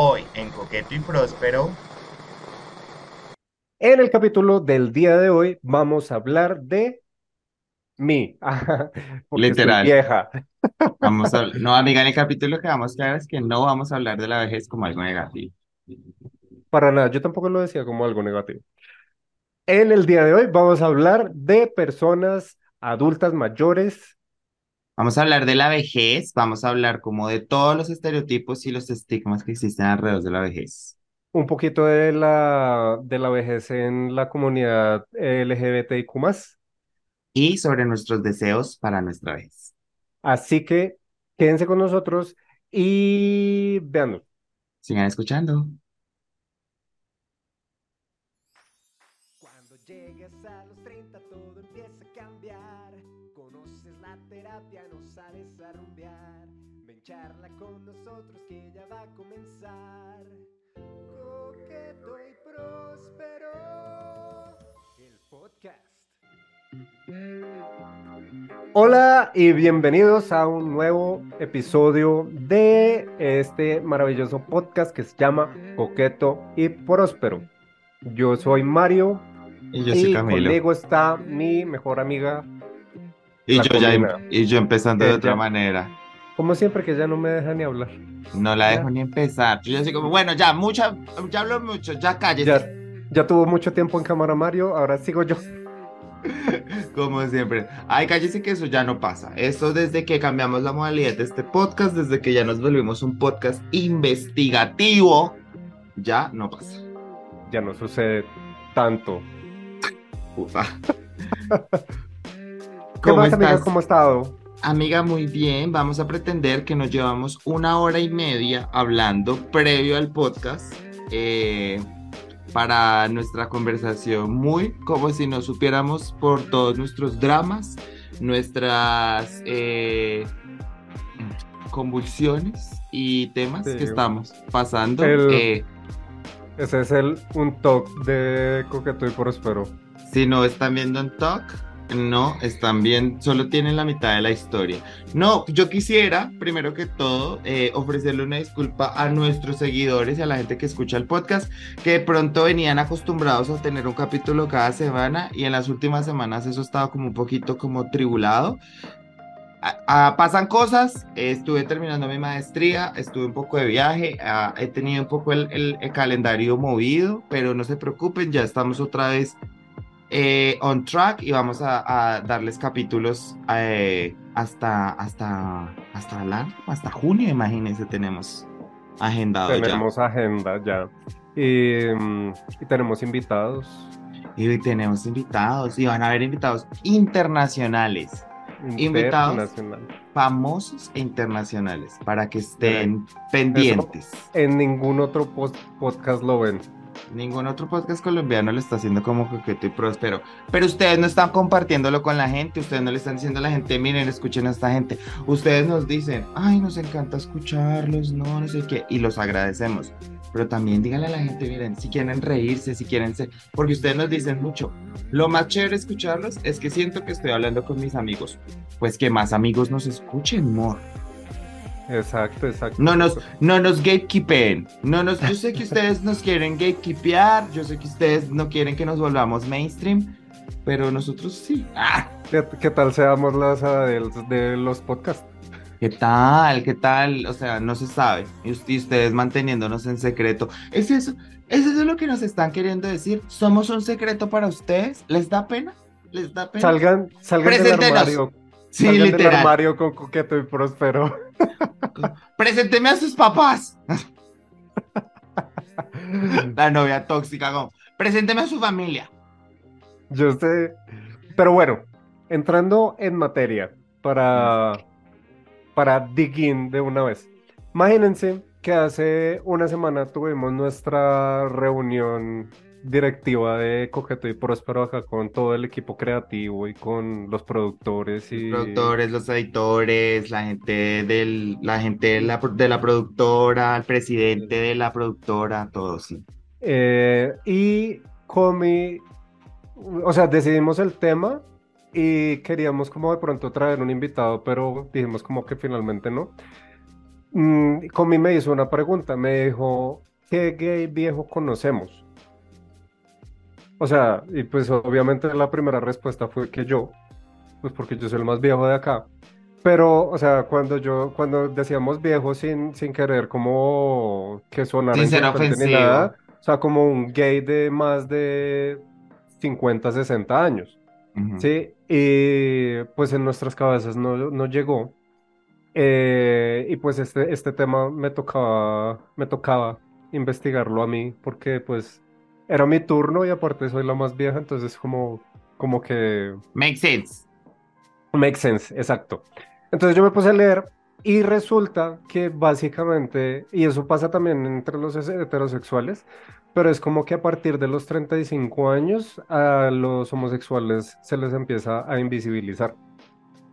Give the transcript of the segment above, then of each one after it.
Hoy en Coqueto y Próspero. En el capítulo del día de hoy vamos a hablar de mí. Literal. Vieja. Vamos a, no, amiga, en el capítulo que vamos a hablar es que no vamos a hablar de la vejez como algo negativo. Para nada, yo tampoco lo decía como algo negativo. En el día de hoy vamos a hablar de personas adultas mayores. Vamos a hablar de la vejez, vamos a hablar como de todos los estereotipos y los estigmas que existen alrededor de la vejez. Un poquito de la, de la vejez en la comunidad LGBTIQ+. Y sobre nuestros deseos para nuestra vejez. Así que quédense con nosotros y vean. Sigan escuchando. Hola y bienvenidos a un nuevo episodio de este maravilloso podcast que se llama Coqueto y Próspero. Yo soy Mario Y yo soy y Camilo. conmigo está mi mejor amiga, Y yo ya, em- y yo empezando de otra manera. como siempre que ya no me deja ni hablar. No la dejo Ya. ni empezar. Yo ya como, bueno, ya, mucha, ya hablo mucho, ya cállese. Ya, ya tuvo mucho tiempo en cámara Mario, ahora sigo yo. Como siempre. Ay, cállese que eso ya no pasa. Eso desde que cambiamos la modalidad de este podcast, desde que ya nos volvimos un podcast investigativo, ya no pasa. Ya no sucede tanto. Ufa. ¿Qué ¿Cómo más, amiga? estás? ¿Cómo ha estado? Amiga, muy bien. Vamos a pretender que nos llevamos una hora y media hablando previo al podcast eh, para nuestra conversación, muy como si nos supiéramos por todos nuestros dramas, nuestras eh, convulsiones y temas Sí. que estamos pasando. El- Eh, Ese es el un talk de Coqueto y Próspero. Si no están viendo en Talk, no están bien, solo tienen la mitad de la historia. No, yo quisiera, primero que todo, eh, ofrecerle una disculpa a nuestros seguidores y a la gente que escucha el podcast, que de pronto venían acostumbrados a tener un capítulo cada semana y en las últimas semanas eso estaba como un poquito como tribulado. Pasan cosas, estuve terminando mi maestría, estuve un poco de viaje, he tenido un poco el calendario movido, pero no se preocupen, ya estamos otra vez eh, on track y vamos a, a darles capítulos eh, hasta, hasta, hasta, la- hasta junio, imagínense, tenemos agendado ya. Tenemos agenda ya. Y, mm, y tenemos invitados. Y tenemos invitados, y van a haber invitados internacionales, Invitados. famosos e internacionales, para que estén pendientes. En ningún otro post- podcast lo ven. Ningún otro podcast colombiano lo está haciendo como coqueto y próspero. Pero ustedes no están compartiéndolo con la gente. Ustedes no le están diciendo a la gente, miren, escuchen a esta gente. Ustedes nos dicen, ay, nos encanta escucharlos, no, no sé qué. Y los agradecemos. Pero también díganle a la gente, miren, si quieren reírse, si quieren ser. Porque ustedes nos dicen mucho. Lo más chévere escucharlos es que siento que estoy hablando con mis amigos. Pues que más amigos nos escuchen, amor. Exacto, exacto. No nos, no nos gatekeepen. No nos, yo sé que ustedes nos quieren gatekeepear. Yo sé que ustedes no quieren que nos volvamos mainstream. Pero nosotros sí. ¡Ah! ¿Qué, qué tal seamos las Adels de los podcasts? ¿Qué tal? ¿Qué tal? O sea, no se sabe. Y, us- y ustedes manteniéndonos en secreto. ¿Es eso? ¿Es eso lo que nos están queriendo decir? ¿Somos un secreto para ustedes? ¿Les da pena? ¿Les da pena? Salgan, salgan del armario. sí, salgan del literal. armario con Coqueto y Próspero. Presénteme a sus papás. La novia tóxica. Como, Presénteme a su familia. Yo sé. Pero bueno, entrando en materia para, para dig in de una vez. Imagínense que hace una semana tuvimos nuestra reunión directiva de Coqueto y Próspero acá con todo el equipo creativo y con los productores y productores, los editores, la gente del, la gente de la, de la productora, el presidente de la productora, todos, sí. Eh, y Comi, o sea, decidimos el tema y queríamos como de pronto traer un invitado, pero dijimos como que finalmente no. mm, Comi me hizo una pregunta, me dijo, ¿qué gay viejo conocemos? O sea, y pues obviamente la primera respuesta fue que yo, pues porque yo soy el más viejo de acá. Pero, o sea, cuando yo, cuando decíamos viejo sin, sin querer como que sonara Sin ser ni nada, o sea, como un gay de más de 50, 60 años. Ujú. Sí, y pues en nuestras cabezas no, no llegó. Eh, y pues este, este tema me tocaba, me tocaba investigarlo a mí porque pues era mi turno y aparte soy la más vieja, entonces como, como que Make sense. makes sense, exacto. Entonces yo me puse a leer y resulta que básicamente, y eso pasa también entre los heterosexuales, pero es como que a partir de los 35 años a los homosexuales se les empieza a invisibilizar.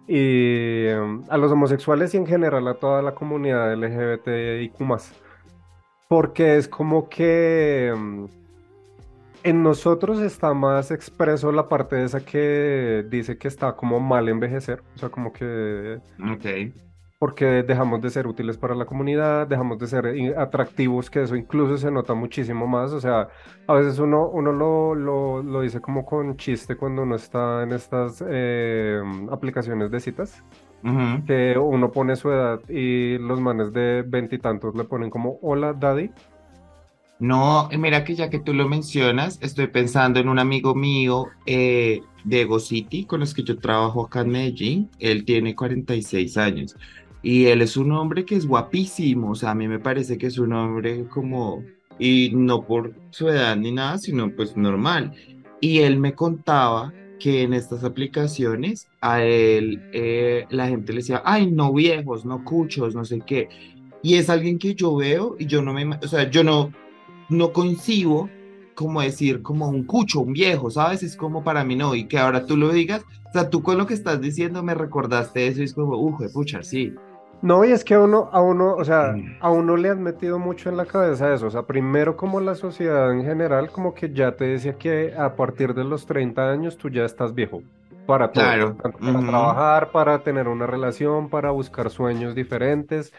Y em, a los homosexuales y en general a toda la comunidad LGBTIQ+. Porque es como que em, en nosotros está más expreso la parte esa que dice que está como mal envejecer. O sea, como que Ok. porque dejamos de ser útiles para la comunidad, dejamos de ser atractivos, que eso incluso se nota muchísimo más. O sea, a veces uno, uno lo, lo, lo dice como con chiste cuando uno está en estas eh, aplicaciones de citas, que uno pone su edad y los manes de veintitantos le ponen como, hola, daddy. No, mira que ya que tú lo mencionas, estoy pensando en un amigo mío eh, de Ego City con los que yo trabajo acá en Medellín. Él tiene 46 años y él es un hombre que es guapísimo. O sea, a mí me parece que es un hombre como, y no por su edad ni nada, sino pues normal. Y él me contaba que en estas aplicaciones a él eh, la gente le decía, ay, no viejos, no cuchos, no sé qué. Y es alguien que yo veo y yo no me, o sea, yo no no concibo como decir como un cucho, un viejo, ¿sabes? Es como para mí no, y que ahora tú lo digas, o sea, tú con lo que estás diciendo me recordaste eso y es como, uff, pucha, sí. No, y es que a uno, a uno, o sea, Mm. a uno le han metido mucho en la cabeza eso. O sea, primero como la sociedad en general, como que ya te decía que a partir de los 30 años tú ya estás viejo para todo. Claro, Tanto para ujú. trabajar, para tener una relación, para buscar sueños diferentes.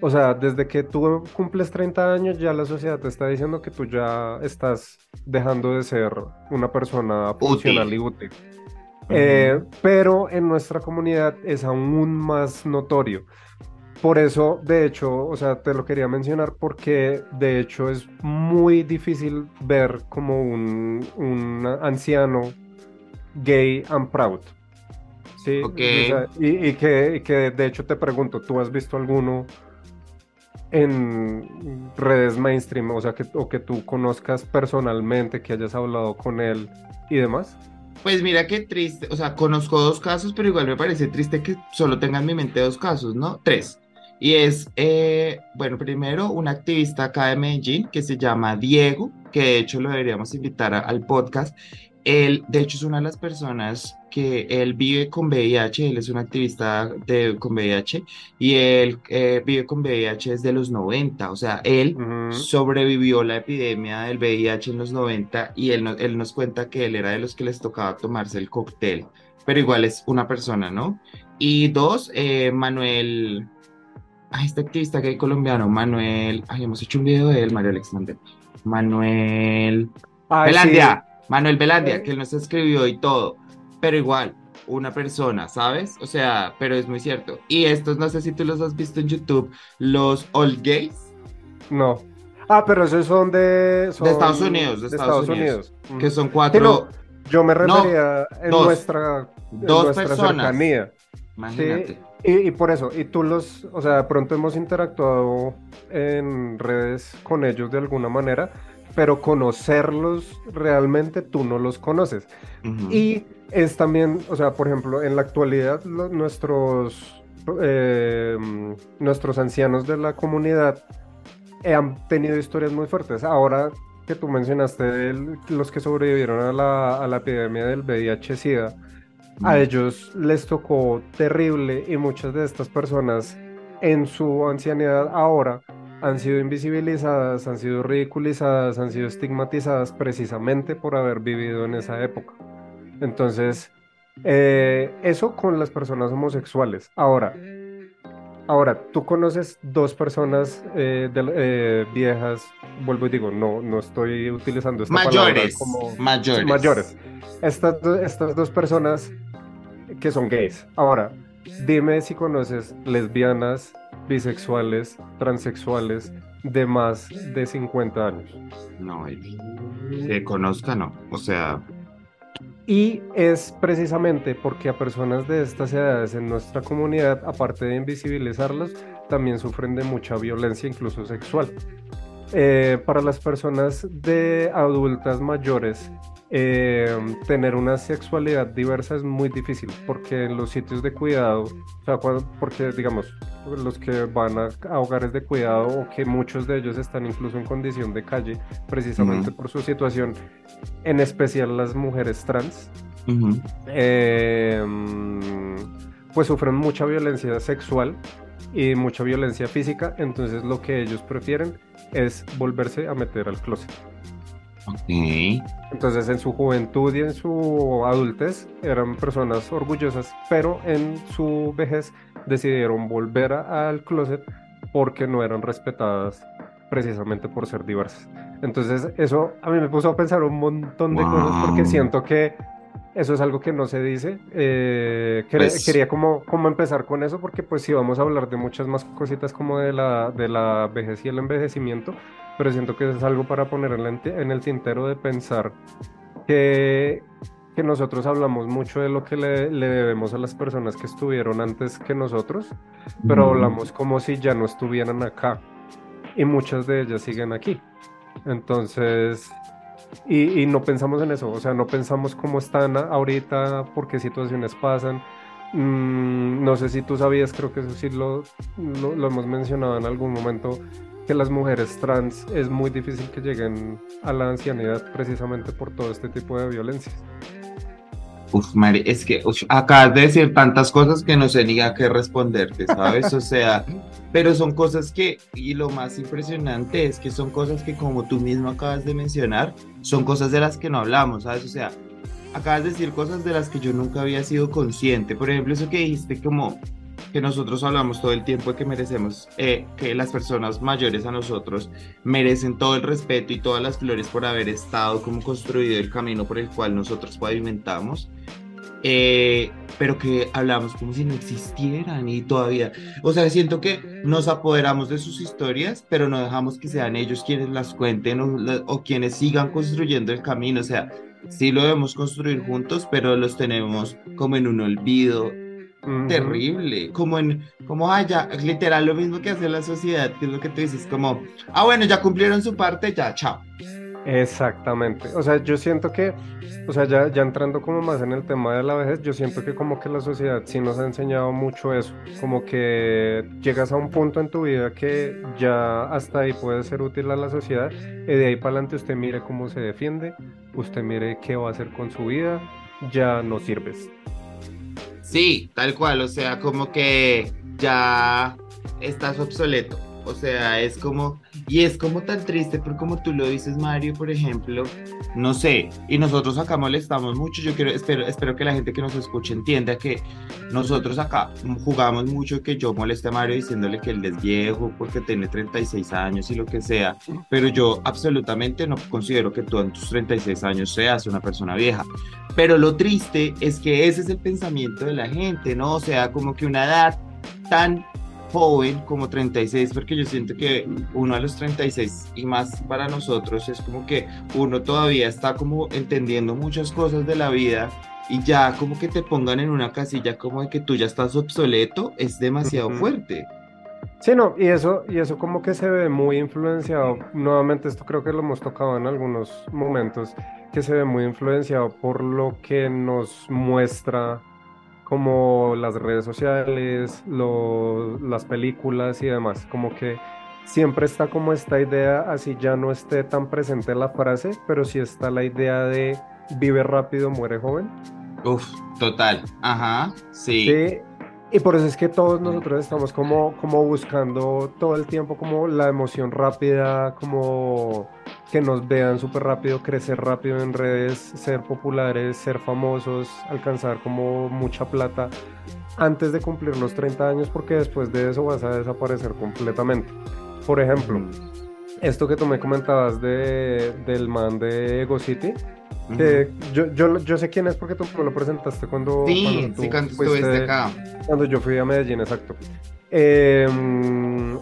O sea, desde que tú cumples 30 años, ya la sociedad te está diciendo que tú ya estás dejando de ser una persona funcional y útil. Eh, pero en nuestra comunidad es aún más notorio. Por eso, de hecho, o sea, te lo quería mencionar porque de hecho es muy difícil ver como un, un anciano gay and proud. Sí, Ok. o sea, y, y que, y que de hecho te pregunto, ¿tú has visto alguno en redes mainstream, o sea, que, o que tú conozcas personalmente, que hayas hablado con él y demás? Pues mira qué triste, o sea, conozco dos casos, pero igual me parece triste que solo tenga en mi mente dos casos, ¿no? Tres. Y es, eh, bueno, primero un activista acá de Medellín que se llama Diego, que de hecho lo deberíamos invitar al podcast. Él, de hecho, es una de las personas que él vive con VIH, él es un activista de, con VIH y él eh, vive con VIH desde los 90, o sea, él Ujú. sobrevivió la epidemia del VIH en los 90 y él, no- él nos cuenta que él era de los que les tocaba tomarse el cóctel, pero igual es una persona, ¿no? Y dos, eh, Manuel, ay, este activista gay colombiano, Manuel, ay, hemos hecho un video de él, Mario Alexander, Manuel Ay, sí. Belandia, Manuel. Belandia, que él nos escribió y todo, pero igual, una persona, ¿sabes? O sea, pero es muy cierto. Y estos, no sé si tú los has visto en YouTube, los Old Gays. No. Ah, pero esos son de... son Estados Unidos, de Estados Unidos, que son Sí, cuatro, no, yo me No, refería en dos. nuestra, en dos nuestra personas. cercanía. imagínate. Y, y por eso, y tú los, o sea, de pronto hemos interactuado en redes con ellos de alguna manera, pero conocerlos realmente tú no los conoces. Y es también, o sea, por ejemplo, en la actualidad lo- nuestros, eh, nuestros ancianos de la comunidad han tenido historias muy fuertes. Ahora que tú mencionaste el- los que sobrevivieron a la, a la epidemia del VIH-Sida, a ellos les tocó terrible y muchas de estas personas en su ancianidad ahora han sido invisibilizadas, han sido ridiculizadas, han sido estigmatizadas precisamente por haber vivido en esa época. Entonces, eh, eso con las personas homosexuales. Ahora, Ahora, tú conoces dos personas eh, de- eh, viejas, vuelvo y digo, no, no estoy utilizando esta palabra Mayores, como mayores. mayores. Estas, estas dos personas que son gays. Ahora, dime si conoces lesbianas, bisexuales, transexuales de más de 50 años. No, que conozca, no. O sea, Y es precisamente porque a personas de estas edades en nuestra comunidad, aparte de invisibilizarlos, también sufren de mucha violencia, incluso sexual. Eh, para las personas de adultas mayores, eh, tener una sexualidad diversa es muy difícil porque en los sitios de cuidado, o sea, cuando- porque digamos, los que van a, a hogares de cuidado o que muchos de ellos están incluso en condición de calle, precisamente por su situación, en especial las mujeres trans, eh, pues sufren mucha violencia sexual y mucha violencia física, entonces lo que ellos prefieren es volverse a meter al closet. Ok. Entonces en su juventud y en su adultez eran personas orgullosas, pero en su vejez decidieron volver a- al closet porque no eran respetadas precisamente por ser diversas. Entonces eso a mí me puso a pensar un montón de cosas porque Wow. siento que eso es algo que no se dice. Eh, quer- Pues- Quería como, como empezar con eso porque pues sí vamos a hablar de muchas más cositas como de la, de la vejez y el envejecimiento, pero siento que es algo para poner en, el tintero de pensar que, que nosotros hablamos mucho de lo que le, le debemos a las personas que estuvieron antes que nosotros, pero hablamos como si ya no estuvieran acá y muchas de ellas siguen aquí. Entonces, y, y no pensamos en eso, o sea, no pensamos cómo están ahorita, por qué situaciones pasan. Mm, no sé si tú sabías, creo que eso sí lo, lo, lo hemos mencionado en algún momento, que las mujeres trans es muy difícil que lleguen a la ancianidad precisamente por todo este tipo de violencias. Uf, Mari, es que uf, acabas de decir tantas cosas que no sé ni a qué responderte, ¿sabes? O sea, pero son cosas que, y lo más impresionante es que son cosas que como tú mismo acabas de mencionar, son cosas de las que no hablamos, ¿sabes? O sea, acabas de decir cosas de las que yo nunca había sido consciente. Por ejemplo, eso que dijiste como que nosotros hablamos todo el tiempo de que merecemos, eh, que las personas mayores a nosotros merecen todo el respeto y todas las flores por haber estado como construido el camino por el cual nosotros pavimentamos, eh, pero que hablamos como si no existieran y todavía, o sea, siento que nos apoderamos de sus historias, pero no dejamos que sean ellos quienes las cuenten o, o quienes sigan construyendo el camino, o sea, sí lo debemos construir juntos, pero los tenemos como en un olvido. Terrible, como en, como, ah, ya, literal lo mismo que hace la sociedad, que es lo que tú dices, como, ah, bueno, ya cumplieron su parte, ya, chao. Exactamente. O sea, yo siento que, o sea, ya, entrando como más en el tema de la vejez, yo siento que como que la sociedad sí nos ha enseñado mucho eso, como que llegas a un punto en tu vida que ya hasta ahí puede ser útil a la sociedad y de ahí para adelante usted mire cómo se defiende, usted mire qué va a hacer con su vida, ya no sirves. Sí, tal cual, o sea, como que ya estás obsoleto, o sea, es como, y es como tan triste, porque como tú lo dices, Mario, por ejemplo, no sé, y nosotros acá molestamos mucho, yo quiero, espero, espero que la gente que nos escuche entienda que nosotros acá jugamos mucho que yo moleste a Mario diciéndole que él es viejo porque tiene 36 años y lo que sea, pero yo absolutamente no considero que tú en tus 36 años seas una persona vieja. Pero lo triste es que ese es el pensamiento de la gente, ¿no? O sea, como que una edad tan joven como 36, porque yo siento que uno a los 36 y más para nosotros es como que uno todavía está como entendiendo muchas cosas de la vida y ya como que te pongan en una casilla como de que tú ya estás obsoleto es demasiado Ujú. fuerte. Sí, no, y eso, y eso como que se ve muy influenciado, nuevamente esto creo que lo hemos tocado en algunos momentos, que se ve muy influenciado por lo que nos muestra como las redes sociales, lo- las películas y demás, como que siempre está como esta idea, así ya no esté tan presente la frase, pero sí está la idea de vive rápido, muere joven. Uf, total. Ajá, sí. Sí, Y por eso es que todos nosotros estamos como, como buscando todo el tiempo como la emoción rápida, como que nos vean súper rápido, crecer rápido en redes, ser populares, ser famosos, alcanzar como mucha plata antes de cumplir los 30 años porque después de eso vas a desaparecer completamente. Por ejemplo, esto que tú me comentabas de, del man de Ego City, que yo, yo, yo sé quién es porque tú me lo presentaste cuando, Sí, cuando tú sí, cuando fuiste- estuviste acá. cuando yo fui a Medellín, exacto. Em,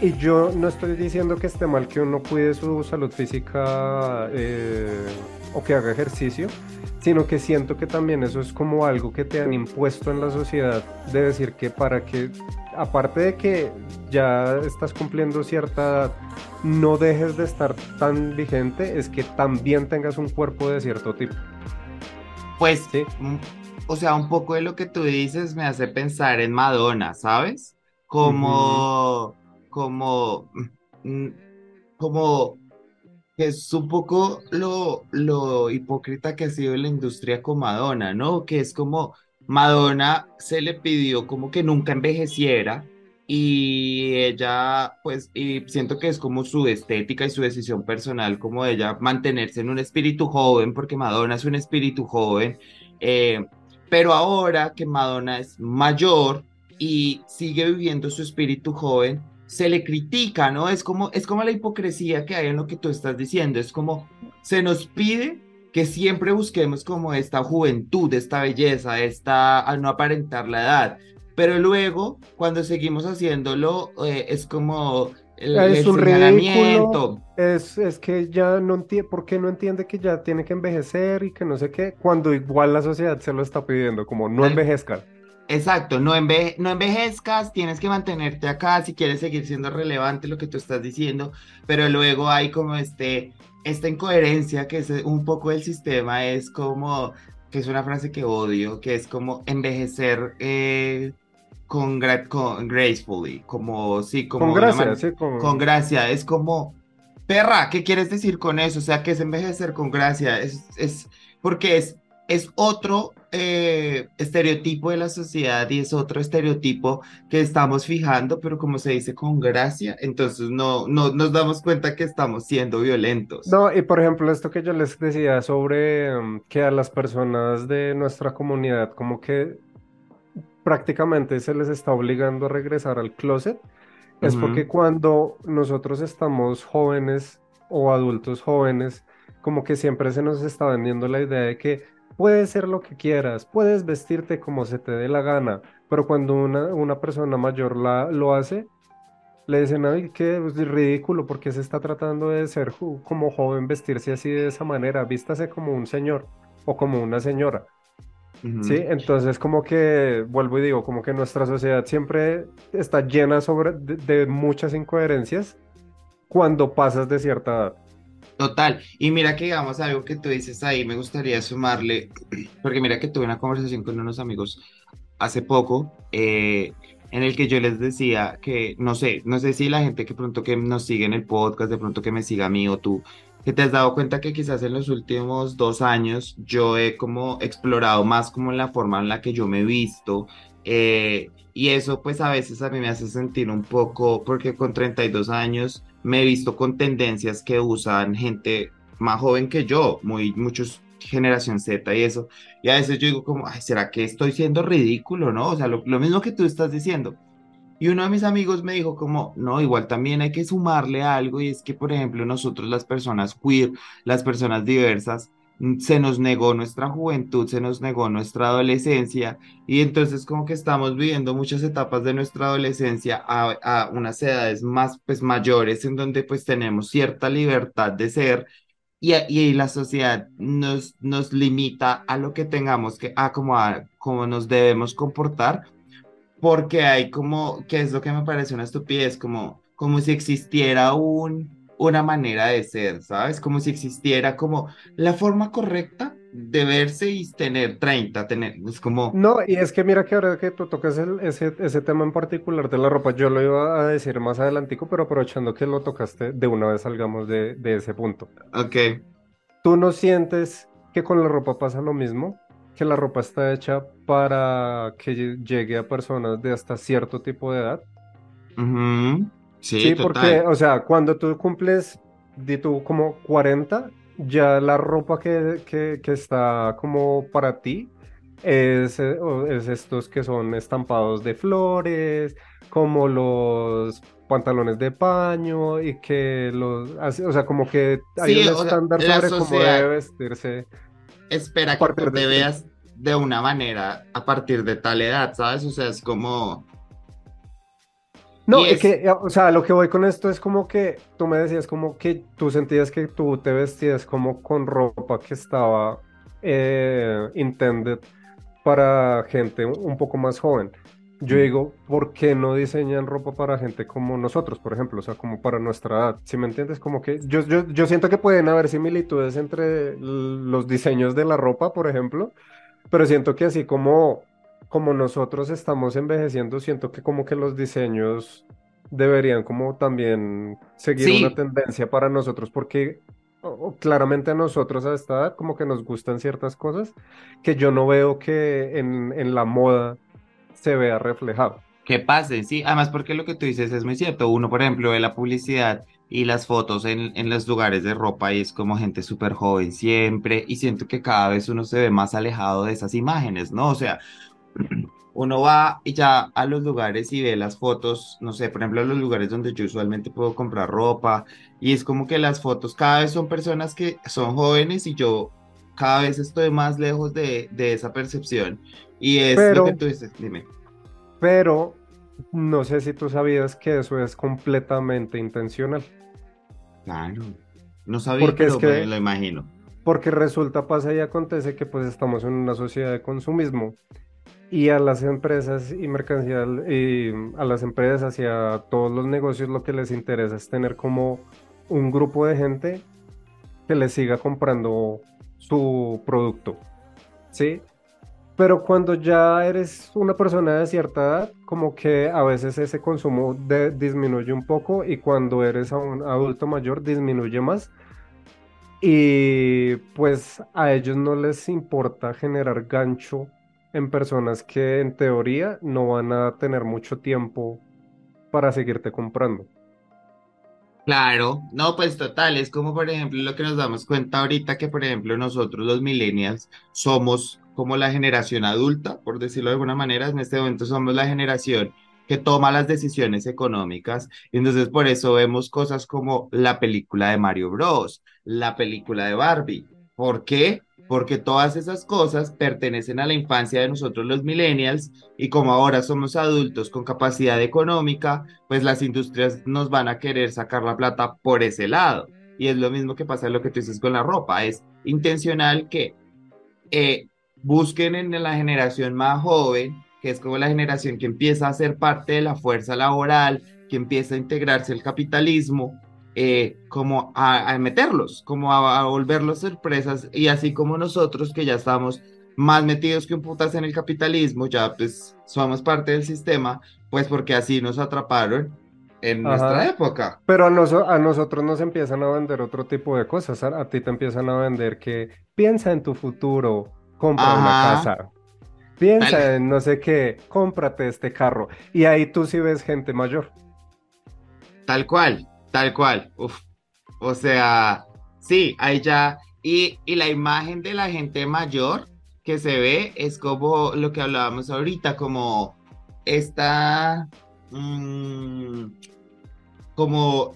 y yo no estoy diciendo que esté mal que uno cuide su salud física eh, o que haga ejercicio, sino que siento que también eso es como algo que te han impuesto en la sociedad de decir que para que, aparte de que ya estás cumpliendo cierta edad, no dejes de estar tan vigente, es que también tengas un cuerpo de cierto tipo. Pues, Sí. mm, o sea, un poco de lo que tú dices me hace pensar en Madonna, ¿sabes? Como, como, mm, como que es un poco lo, lo hipócrita que ha sido la industria con Madonna, ¿no? Que es como Madonna se le pidió como que nunca envejeciera y ella, pues, y siento que es como su estética y su decisión personal, como ella mantenerse en un espíritu joven, porque Madonna es un espíritu joven, eh, pero ahora que Madonna es mayor y sigue viviendo su espíritu joven, se le critica, ¿no? Es como, es como la hipocresía que hay en lo que tú estás diciendo, es como se nos pide que siempre busquemos como esta juventud, esta belleza, esta, al no aparentar la edad, pero luego cuando seguimos haciéndolo eh, es como el, Es el un señalamiento. Es, es que ya no entiende, ¿por qué no entiende que ya tiene que envejecer y que no sé qué? Cuando igual la sociedad se lo está pidiendo, como no envejezcan. Exacto, no, enve- no envejezcas, tienes que mantenerte acá si quieres seguir siendo relevante lo que tú estás diciendo, pero luego hay como este, esta incoherencia que es un poco del sistema, es como, que es una frase que odio, que es como envejecer eh, con, gra- con gracefully, como, sí, como Con gracia, sí, con... con gracia, es como, perra, ¿qué quieres decir con eso? O sea, ¿qué es envejecer con gracia? Es, es porque es, es otro eh, estereotipo de la sociedad y es otro estereotipo que estamos fijando, pero como se dice con gracia, entonces no, no nos damos cuenta que estamos siendo violentos. No, y por ejemplo, esto que yo les decía sobre mm, que a las personas de nuestra comunidad como que prácticamente se les está obligando a regresar al closet, es porque cuando nosotros estamos jóvenes o adultos jóvenes, como que siempre se nos está vendiendo la idea de que puedes ser lo que quieras, puedes vestirte como se te dé la gana, pero cuando una, una persona mayor la, lo hace, le dicen, ay, qué es ridículo, porque se está tratando de ser como joven, vestirse así de esa manera, vístase como un señor o como una señora. Sí, entonces como que, vuelvo y digo, como que nuestra sociedad siempre está llena sobre, de, de muchas incoherencias cuando pasas de cierta edad. Total, y mira que digamos algo que tú dices ahí, me gustaría sumarle, porque mira que tuve una conversación con unos amigos hace poco, eh, en el que yo les decía que, no sé, no sé si la gente que pronto que nos sigue en el podcast, de pronto que me siga a mí o tú, que te has dado cuenta que quizás en los últimos dos años yo he como explorado más como la forma en la que yo me he visto, eh, y eso pues a veces a mí me hace sentir un poco, porque con 32 años me he visto con tendencias que usan gente más joven que yo, muy, muchos generación Z y eso. Y a veces yo digo como, ay, ¿será que estoy siendo ridículo, no? O sea, lo, lo mismo que tú estás diciendo. Y uno de mis amigos me dijo como, no, igual también hay que sumarle algo y es que, por ejemplo, nosotros las personas queer, las personas diversas, se nos negó nuestra juventud, se nos negó nuestra adolescencia y entonces como que estamos viviendo muchas etapas de nuestra adolescencia a, a unas edades más pues mayores en donde pues tenemos cierta libertad de ser y, y la sociedad nos, nos limita a lo que tengamos que, a como a cómo nos debemos comportar porque hay como, que es lo que me parece una estupidez, como, como si existiera un, una manera de ser, ¿sabes? Como si existiera como la forma correcta de verse y tener 30, tener, es como, No, y es que mira que ahora que tú tocas el- ese, ese tema en particular de la ropa, yo lo iba a decir más adelantico, pero aprovechando que lo tocaste, de una vez salgamos de, de ese punto. ok, ¿Tú no sientes que con la ropa pasa lo mismo? que la ropa está hecha para que lle- llegue a personas de hasta cierto tipo de edad. Ujú. Sí, Sí, total. porque, o sea, cuando tú cumples, di tú como 40, ya la ropa que, que, que está como para ti es, eh, es estos que son estampados de flores, como los pantalones de paño y que los, así- o sea, como que hay Sí, un sea, estándar la sobre cómo debe vestirse. Espera que tú de te veas de una manera a partir de tal edad, ¿sabes? O sea, es como... No, es es- que, eh, o sea, lo que voy con esto es como que tú me decías como que tú sentías que tú te vestías como con ropa que estaba eh, intended para gente un poco más joven. Yo Mm. digo, ¿por qué no diseñan ropa para gente como nosotros, por ejemplo? O sea, como para nuestra edad. Si me entiendes? Como que yo, yo, yo siento que pueden haber similitudes entre los diseños de la ropa, por ejemplo, pero siento que así como, como nosotros estamos envejeciendo, siento que como que los diseños deberían como también seguir Sí. una tendencia para nosotros, porque o- claramente a nosotros a esta edad como que nos gustan ciertas cosas que yo no veo que en, en la moda se vea reflejado. Que pase, sí. Además, porque lo que tú dices es muy cierto. Uno, por ejemplo, ve la publicidad y las fotos en, en los lugares de ropa y es como gente súper joven siempre. Y siento que cada vez uno se ve más alejado de esas imágenes, ¿no? O sea, uno va y ya a los lugares y ve las fotos, no sé, por ejemplo, a los lugares donde yo usualmente puedo comprar ropa. Y es como que las fotos cada vez son personas que son jóvenes y yo cada vez estoy más lejos de, de esa percepción. Y es Pero- lo que tú dices, dime. Pero no sé si tú sabías que eso es completamente intencional. Claro, no sabía, Porque es pero que- me lo imagino. Porque resulta, pasa y acontece que pues estamos en una sociedad de consumismo y a las empresas y mercancías y a las empresas y a todos los negocios lo que les interesa es tener como un grupo de gente que les siga comprando su producto, ¿sí? Pero cuando ya eres una persona de cierta edad, como que a veces ese consumo disminuye un poco y cuando eres un adulto mayor disminuye más. Y pues a ellos no les importa generar gancho en personas que en teoría no van a tener mucho tiempo para seguirte comprando. Claro, no, pues total, es como por ejemplo lo que nos damos cuenta ahorita que por ejemplo nosotros los millennials somos como la generación adulta, por decirlo de alguna manera, en este momento somos la generación que toma las decisiones económicas y entonces por eso vemos cosas como la película de Mario Bros, la película de Barbie. ¿Por qué? Porque todas esas cosas pertenecen a la infancia de nosotros los millennials y como ahora somos adultos con capacidad económica, pues las industrias nos van a querer sacar la plata por ese lado. Y es lo mismo que pasa lo que tú dices con la ropa. Es intencional que eh, busquen en la generación más joven, que es como la generación que empieza a ser parte de la fuerza laboral, que empieza a integrarse el capitalismo, eh, como a, a meterlos, como a, a volverlos sorpresas. Y así como nosotros que ya estamos más metidos que un putas en el capitalismo, ya pues somos parte del sistema, pues porque así nos atraparon en Ajá. nuestra época. Pero a, a nosotros nos empiezan a vender otro tipo de cosas. A, a ti te empiezan a vender que piensa en tu futuro, compra una Ajá. casa. Piensa Tal- en no sé qué, cómprate este carro. Y ahí tú sí ves gente mayor. Tal cual, tal cual. Uf. O sea, sí, ahí ya. Y, y la imagen de la gente mayor que se ve es como lo que hablábamos ahorita, como esta, mm, como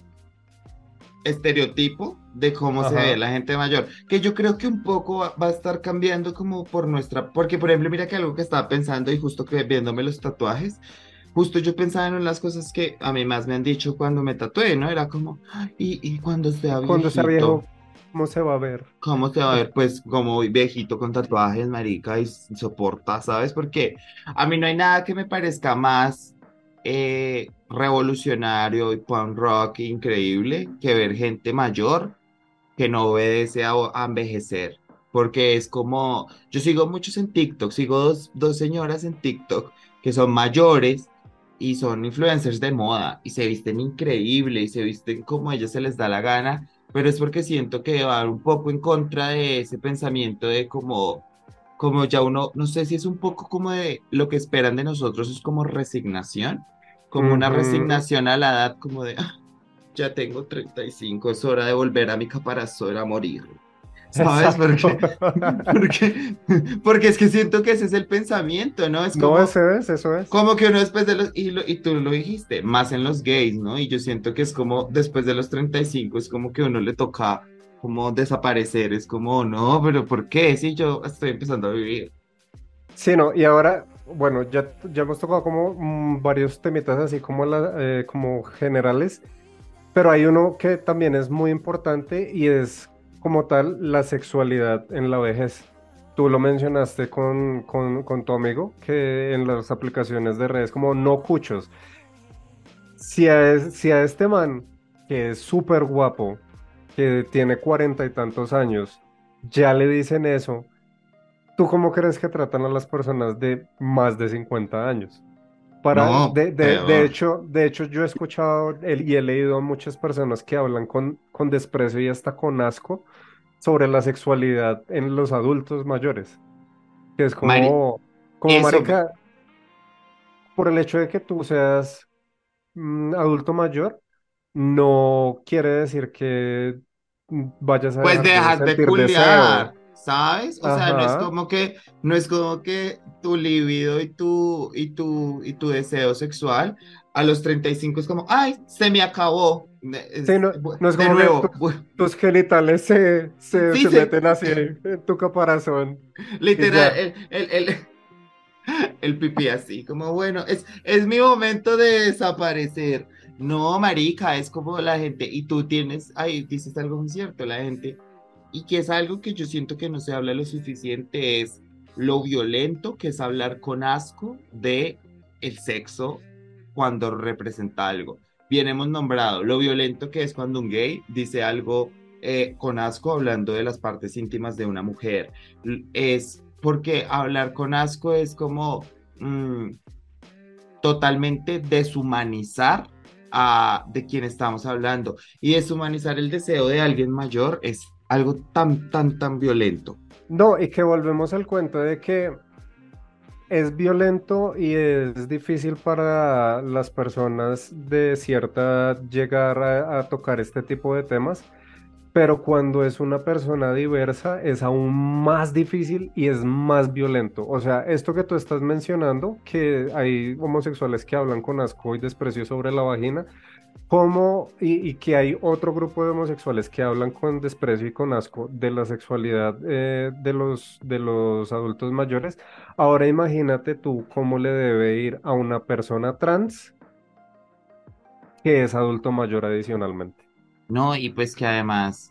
estereotipo de cómo se Ajá. ve la gente mayor, que yo creo que un poco va, va a estar cambiando como por nuestra, porque por ejemplo, mira que algo que estaba pensando y justo que viéndome los tatuajes, justo yo pensaba en las cosas que a mí más me han dicho cuando me tatué, ¿no? Era como, "Ay, y, y cuando sea Cuando sea viejito, viejo, ¿cómo se va a ver? ¿Cómo se va a ver? Pues como viejito con tatuajes, marica, y soporta, ¿sabes? Porque a mí no hay nada que me parezca más eh, revolucionario y punk rock increíble que ver gente mayor que no obedece a, a envejecer. Porque es como, yo sigo muchos en TikTok, sigo dos, dos señoras en TikTok que son mayores y son influencers de moda y se visten increíble y se visten como a ellas se les da la gana pero es porque siento que va un poco en contra de ese pensamiento de como, como ya uno, no sé si es un poco como de lo que esperan de nosotros, es como resignación, como una Ujú. resignación a la edad, como de, "Ah, ya tengo 35, es hora de volver a mi caparazón a morir. ¿Sabes? Porque, porque, porque es que siento que ese es el pensamiento, ¿no? Es No, como, ese es, eso es. como que uno después de los, y, lo- y tú lo dijiste, más en los gays, ¿no? Y yo siento que es como después de los 35, es como que uno le toca como desaparecer, es como, no, pero ¿por qué? Si yo estoy empezando a vivir. Sí, no, y ahora, bueno, ya, ya hemos tocado como mm, varios temitas así como, la, eh, como generales, pero hay uno que también es muy importante y es como tal la sexualidad en la vejez. Tú lo mencionaste con, con, con tu amigo, que en las aplicaciones de redes como no cuchos. Si a, si a este man, que es súper guapo, que tiene cuarenta y tantos años, ya le dicen eso, ¿tú cómo crees que tratan a las personas de más de 50 años? Para, No, de, de- de hecho, de hecho, yo he escuchado el- y he leído a muchas personas que hablan con, con desprecio y hasta con asco sobre la sexualidad en los adultos mayores, que es Mari- como, como eso- marica, por el hecho de que tú seas mm, adulto mayor, no quiere decir que vayas a Pues dejar de culiar, deseo. ¿Sabes? O sea, no es como que, no es como que tu libido y tu, y tu, y tu deseo sexual a los 35 es como, ay, se me acabó. Sí, no, es de como nuevo, tus genitales se, se, Sí, se sí. meten así en tu caparazón. literal, el, el, el, el pipí así, como bueno, es, es mi momento de desaparecer. No, marica, es como la gente, y tú tienes, ahí dices algo muy cierto, la gente, y que es algo que yo siento que no se habla lo suficiente, es lo violento que es hablar con asco de el sexo cuando representa algo. Bien hemos nombrado lo violento que es cuando un gay dice algo eh, con asco hablando de las partes íntimas de una mujer. Es porque hablar con asco es como mm, totalmente deshumanizar a, de quien estamos hablando. Y deshumanizar el deseo de alguien mayor es algo tan, tan, tan violento. No, y que volvemos al cuento de que es violento y es difícil para las personas de cierta edad llegar a, a tocar este tipo de temas, pero cuando es una persona diversa es aún más difícil y es más violento. O sea, esto que tú estás mencionando, que hay homosexuales que hablan con asco y desprecio sobre la vagina, como y, y que hay otro grupo de homosexuales que hablan con desprecio y con asco de la sexualidad eh, de los, de los adultos mayores. Ahora imagínate tú cómo le debe ir a una persona trans que es adulto mayor adicionalmente. No, y pues que además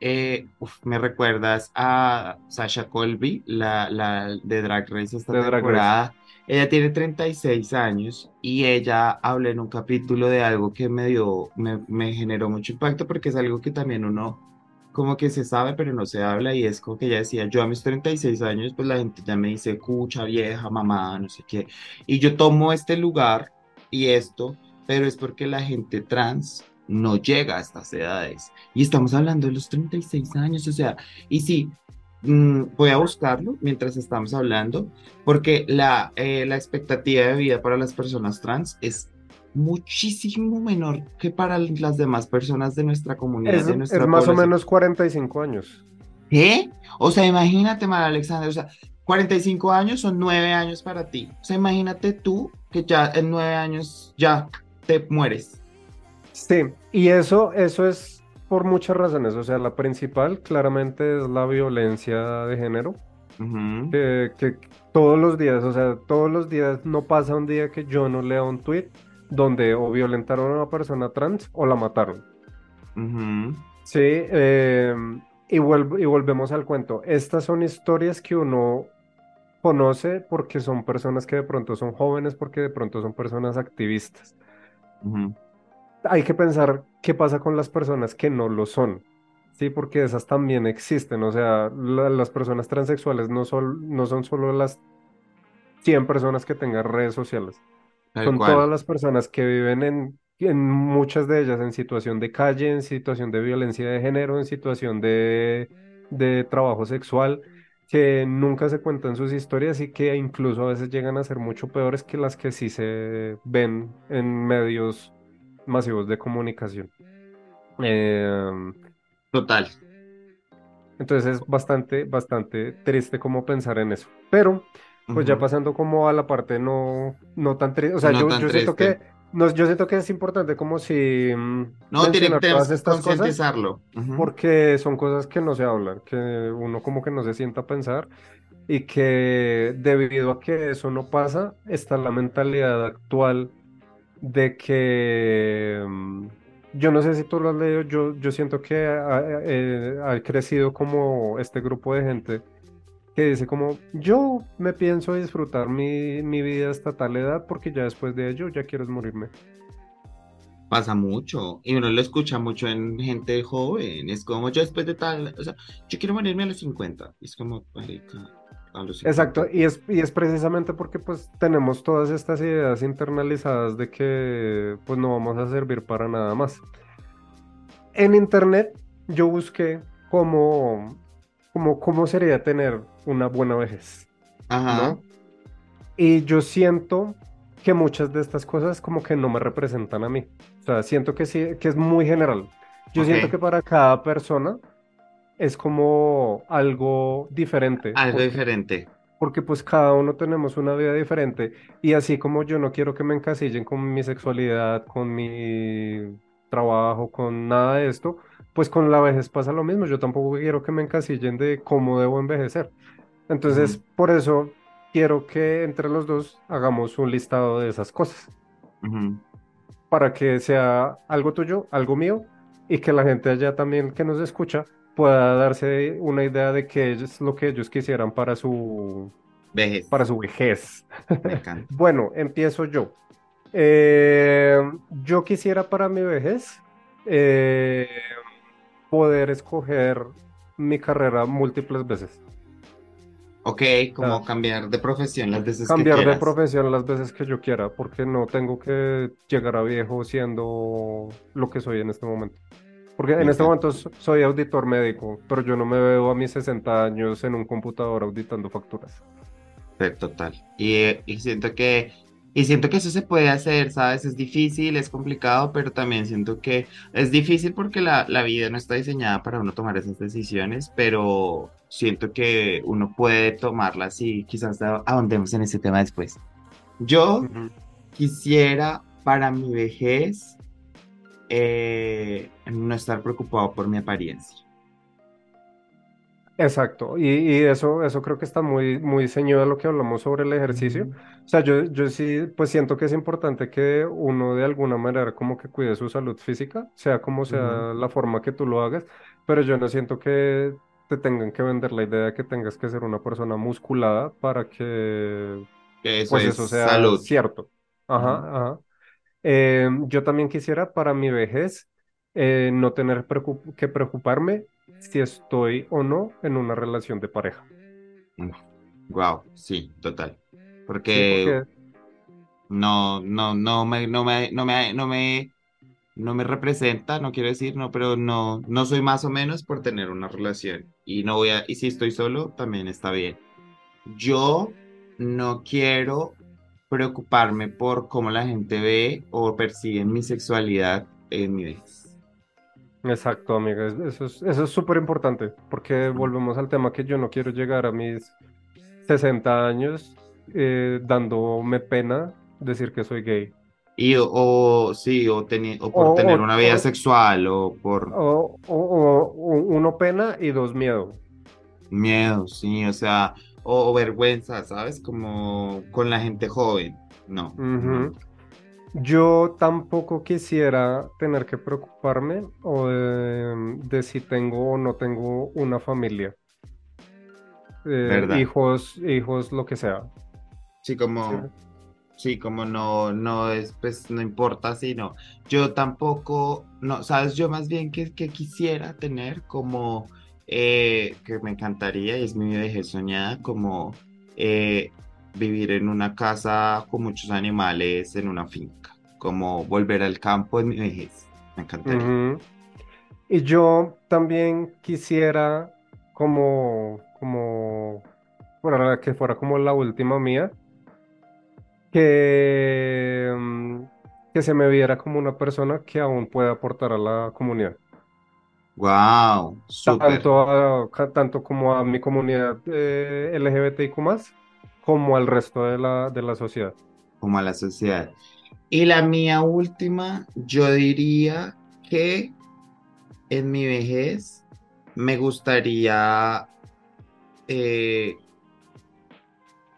eh, uf, me recuerdas a Sasha Colby, la, la de Drag Race esta De Drag Race. temporada. Ella tiene 36 años y ella habla en un capítulo de algo que me dio, me, me generó mucho impacto porque es algo que también uno como que se sabe pero no se habla y es como que ella decía, yo a mis 36 años pues la gente ya me dice cucha, vieja, mamá, no sé qué. Y yo tomo este lugar y esto, pero es porque la gente trans no llega a estas edades. Y estamos hablando de los 36 años, o sea, y sí, mm, voy a buscarlo mientras estamos hablando, porque la, eh, la expectativa de vida para las personas trans es muchísimo menor que para las demás personas de nuestra comunidad, Es, de es nuestra más o menos 45 años. ¿Qué? O sea, imagínate, María Alexandra, o sea, 45 años son 9 años para ti. O sea, imagínate tú que ya en 9 años ya te mueres. Sí, y eso, eso es por muchas razones. O sea, la principal claramente es la violencia de género. Que, que todos los días, o sea, todos los días no pasa un día que yo no lea un tweet donde o violentaron a una persona trans o la mataron. Sí, eh, y, vuelvo- y volvemos al cuento. Estas son historias que uno conoce porque son personas que de pronto son jóvenes, porque de pronto son personas activistas. Ujú. Hay que pensar qué pasa con las personas que no lo son. Sí, porque esas también existen. O sea, la- las personas transexuales no, sol- no son solo las 100 personas que tengan redes sociales. Tal Son cual. todas las personas que viven en, en muchas de ellas en situación de calle, en situación de violencia de género, en situación de, de trabajo sexual. que nunca se cuentan sus historias y que incluso a veces llegan a ser mucho peores que las que sí se ven en medios masivos de comunicación. Em, Total. entonces es bastante, bastante triste como pensar en eso. Pero, pues ya Ujú. pasando como a la parte no, no tan triste, o sea, No yo, yo siento que, no, yo siento que es importante como si mm, No, tiene, mencionar tenemos todas que estas cosas. concientizarlo. Ujú. porque son cosas que no se hablan, que uno como que no se sienta a pensar y que debido a que eso no pasa, está la mentalidad actual de que mm, yo no sé si tú lo has leído, yo, yo siento que ha, eh, ha crecido como este grupo de gente que dice como yo me pienso disfrutar mi, mi vida hasta tal edad porque ya después de ello ya quiero es morirme. Pasa mucho. Y uno lo escucha mucho en gente joven. Es como yo después de tal. O sea, yo quiero morirme a los 50. Y es como, a los 50. Exacto, y es, y es precisamente porque pues tenemos todas estas ideas internalizadas de que pues no vamos a servir para nada más. En internet yo busqué cómo, cómo, cómo sería tener una buena vejez, Ajá. ¿no? Y yo siento que muchas de estas cosas como que no me representan a mí. O sea, siento que sí, que es muy general. Yo Ok. siento que para cada persona es como algo diferente. Algo porque diferente. porque pues cada uno tenemos una vida diferente y así como yo no quiero que me encasillen con mi sexualidad, con mi trabajo, con nada de esto, pues con la vejez pasa lo mismo, yo tampoco quiero que me encasillen de cómo debo envejecer. Entonces, por eso quiero que entre los dos hagamos un listado de esas cosas, para que sea algo tuyo, algo mío y que la gente allá también que nos escucha pueda darse una idea de qué es lo que ellos quisieran para su Vejez. para su vejez. Me encanta. Bueno, empiezo yo. Eh, yo quisiera para mi vejez eh, poder escoger mi carrera múltiples veces. Ok, como Ah. cambiar de profesión las veces que Cambiar de profesión las veces que yo quiera, porque no tengo que llegar a viejo siendo lo que soy en este momento. Porque en este momento so- soy auditor médico, pero yo no me veo a mis 60 años en un computador auditando facturas. Sí, Total. Y, y siento que, y siento que eso se puede hacer, ¿sabes? Es difícil, es complicado, pero también siento que es difícil porque la, la vida no está diseñada para uno tomar esas decisiones, pero siento que uno puede tomarlas y quizás ahondemos en ese tema después. Yo Ujú. quisiera para mi vejez eh, no estar preocupado por mi apariencia. Exacto, y, y eso, eso creo que está muy, muy ceñido a lo que hablamos sobre el ejercicio. O sea, yo, yo sí, pues siento que es importante que uno de alguna manera como que cuide su salud física, sea como sea la forma que tú lo hagas, pero yo no siento que te tengan que vender la idea de que tengas que ser una persona musculada para que Que eso pues es eso sea salud. cierto. Ajá, ajá. Eh, yo también quisiera para mi vejez eh, no tener preocup- que preocuparme si estoy o no en una relación de pareja. Wow, sí, total. Sí, Porque porque no, no, no me, no me, no me, no me, no me representa, no quiero decir, no, pero no, no soy más o menos por tener una relación. Y no voy a, y si estoy solo, también está bien. Yo no quiero preocuparme por cómo la gente ve o percibe mi sexualidad en mi vejez. Exacto, amiga, es- eso es, eso es súper importante, porque volvemos al tema que yo no quiero llegar a mis 60 años eh, dándome pena decir que soy gay. Y o, o sí, o, por O- tener una vida sexual o por o- uno pena y dos miedo. miedo, sí, o sea, o, o vergüenza, ¿sabes? Como con la gente joven. No. Yo tampoco quisiera tener que preocuparme o de, de si tengo o no tengo una familia, Eh, hijos, hijos, lo que sea. Sí, como, sí, como no, no es, pues no importa si no. Yo tampoco, no, sabes, yo más bien que, que quisiera tener como, eh, que me encantaría, y es mi vejez soñada, como eh, vivir en una casa con muchos animales en una finca, como volver al campo en mi vejez. Me encantaría. Y yo también quisiera como, como, para que fuera como la última mía, que, mm, que se me viera como una persona que aún puede aportar a la comunidad. Wow, súper. Tanto, a- tanto como a mi comunidad eh, LGBTIQ+, como al resto de la, de la sociedad. como a la sociedad. Y la mía última, yo diría que en mi vejez me gustaría, eh,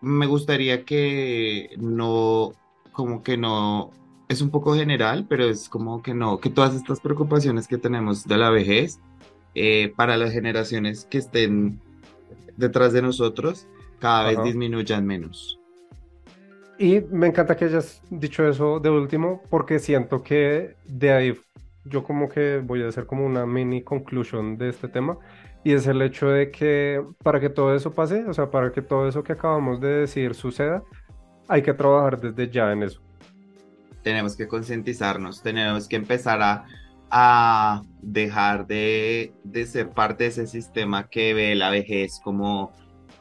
me gustaría que no, como que no, es un poco general, pero es como que no, que todas estas preocupaciones que tenemos de la vejez, eh, para las generaciones que estén detrás de nosotros, cada vez Ajá. disminuyan menos. Y me encanta que hayas dicho eso de último, porque siento que de ahí yo como que voy a hacer como una mini conclusion de este tema, y es el hecho de que para que todo eso pase, o sea, para que todo eso que acabamos de decir suceda, hay que trabajar desde ya en eso. Tenemos que concientizarnos, tenemos que empezar a, a dejar de, de ser parte de ese sistema que ve la vejez como,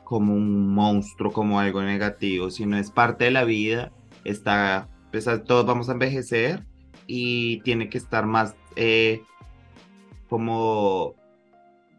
como un monstruo, como algo negativo, sino es parte de la vida, está, pues, todos vamos a envejecer y tiene que estar más eh, como,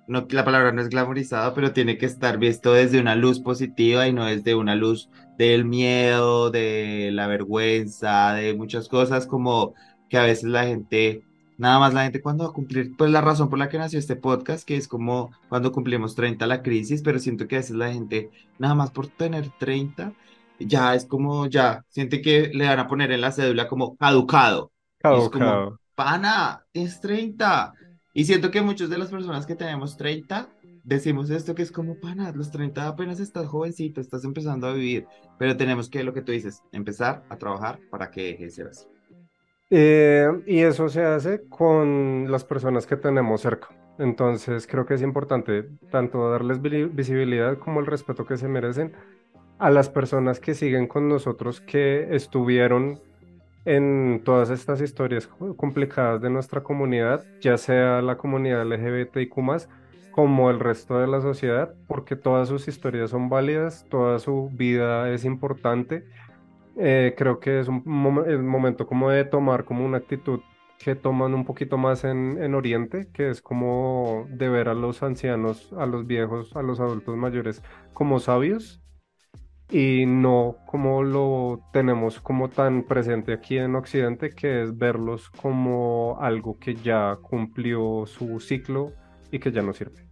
no, la palabra no es glamorizado, pero tiene que estar visto desde una luz positiva y no desde una luz del miedo, de la vergüenza, de muchas cosas, como que a veces la gente, nada más la gente cuando va a cumplir, pues la razón por la que nació este podcast, que es como cuando cumplimos 30 la crisis, pero siento que a veces la gente, nada más por tener 30, ya es como, ya, siente que le van a poner en la cédula como caducado. Y es como, Caducado. pana, es 30. Y siento que muchas de las personas que tenemos 30 decimos esto que es como, pana, los 30 apenas estás jovencito, estás empezando a vivir, pero tenemos que, lo que tú dices, empezar a trabajar para que deje de ser así. Eh, y eso se hace con las personas que tenemos cerca. Entonces creo que es importante tanto darles vi- visibilidad como el respeto que se merecen a las personas que siguen con nosotros, que estuvieron en todas estas historias co- complicadas de nuestra comunidad, ya sea la comunidad LGBTIQ+, como el resto de la sociedad, porque todas sus historias son válidas, toda su vida es importante eh, creo que es un momento como de tomar como una actitud que toman un poquito más en, en Oriente, que es como de ver a los ancianos, a los viejos, a los adultos mayores como sabios y no como lo tenemos como tan presente aquí en Occidente, que es verlos como algo que ya cumplió su ciclo y que ya no sirve.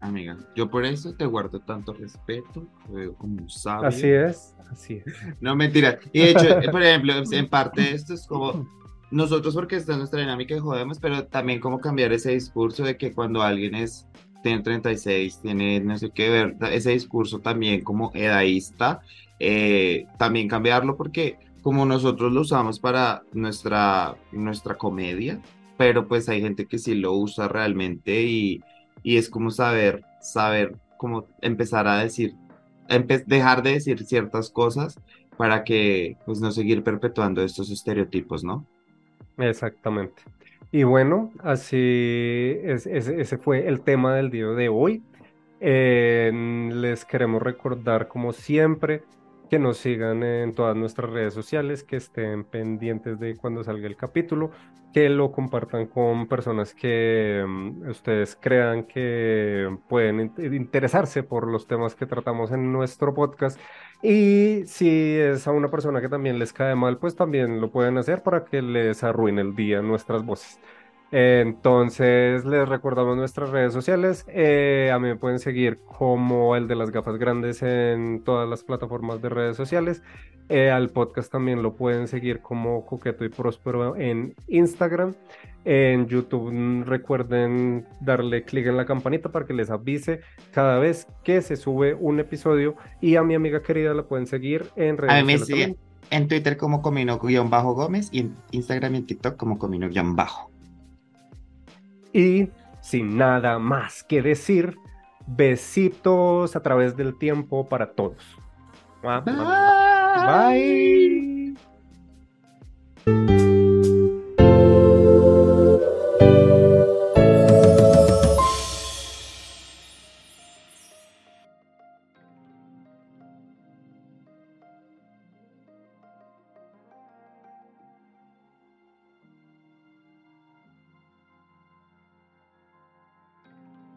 Amiga, yo por eso te guardo tanto respeto, te veo como un sabio. Así es, así es. No, mentira. Y de hecho, por ejemplo, en parte de esto es como nosotros porque está nuestra dinámica de jodemos, pero también como cambiar ese discurso de que cuando alguien es tiene 36, tiene no sé qué ver, ese discurso también como edadista, eh, también cambiarlo porque como nosotros lo usamos para nuestra, nuestra comedia, pero pues hay gente que sí lo usa realmente y, y es como saber, saber cómo empezar a decir, dejar de decir ciertas cosas para que pues no seguir perpetuando estos estereotipos, ¿no? Exactamente. Y bueno, así es, ese, fue el tema del día de hoy. Les queremos recordar, como siempre, que nos sigan en todas nuestras redes sociales, que estén pendientes de cuando salga el capítulo, que lo compartan con personas que mm, ustedes crean que pueden in- interesarse por los temas que tratamos en nuestro podcast. Y si es a una persona que también les cae mal, pues también lo pueden hacer para que les arruine el día nuestras voces. Entonces les recordamos nuestras redes sociales. Eh, a mí me pueden seguir como el de las gafas grandes en todas las plataformas de redes sociales. Eh, al podcast también lo pueden seguir como Coqueto y Próspero en Instagram. En YouTube mm, recuerden darle clic en la campanita para que les avise cada vez que se sube un episodio. Y a mi amiga querida la pueden seguir en redes A mí me sociales en Twitter como Comino-Gómez y en Instagram y en TikTok como Comino-Bajo. Y sin nada más que decir, besitos a través del tiempo para todos. Ah, Bye.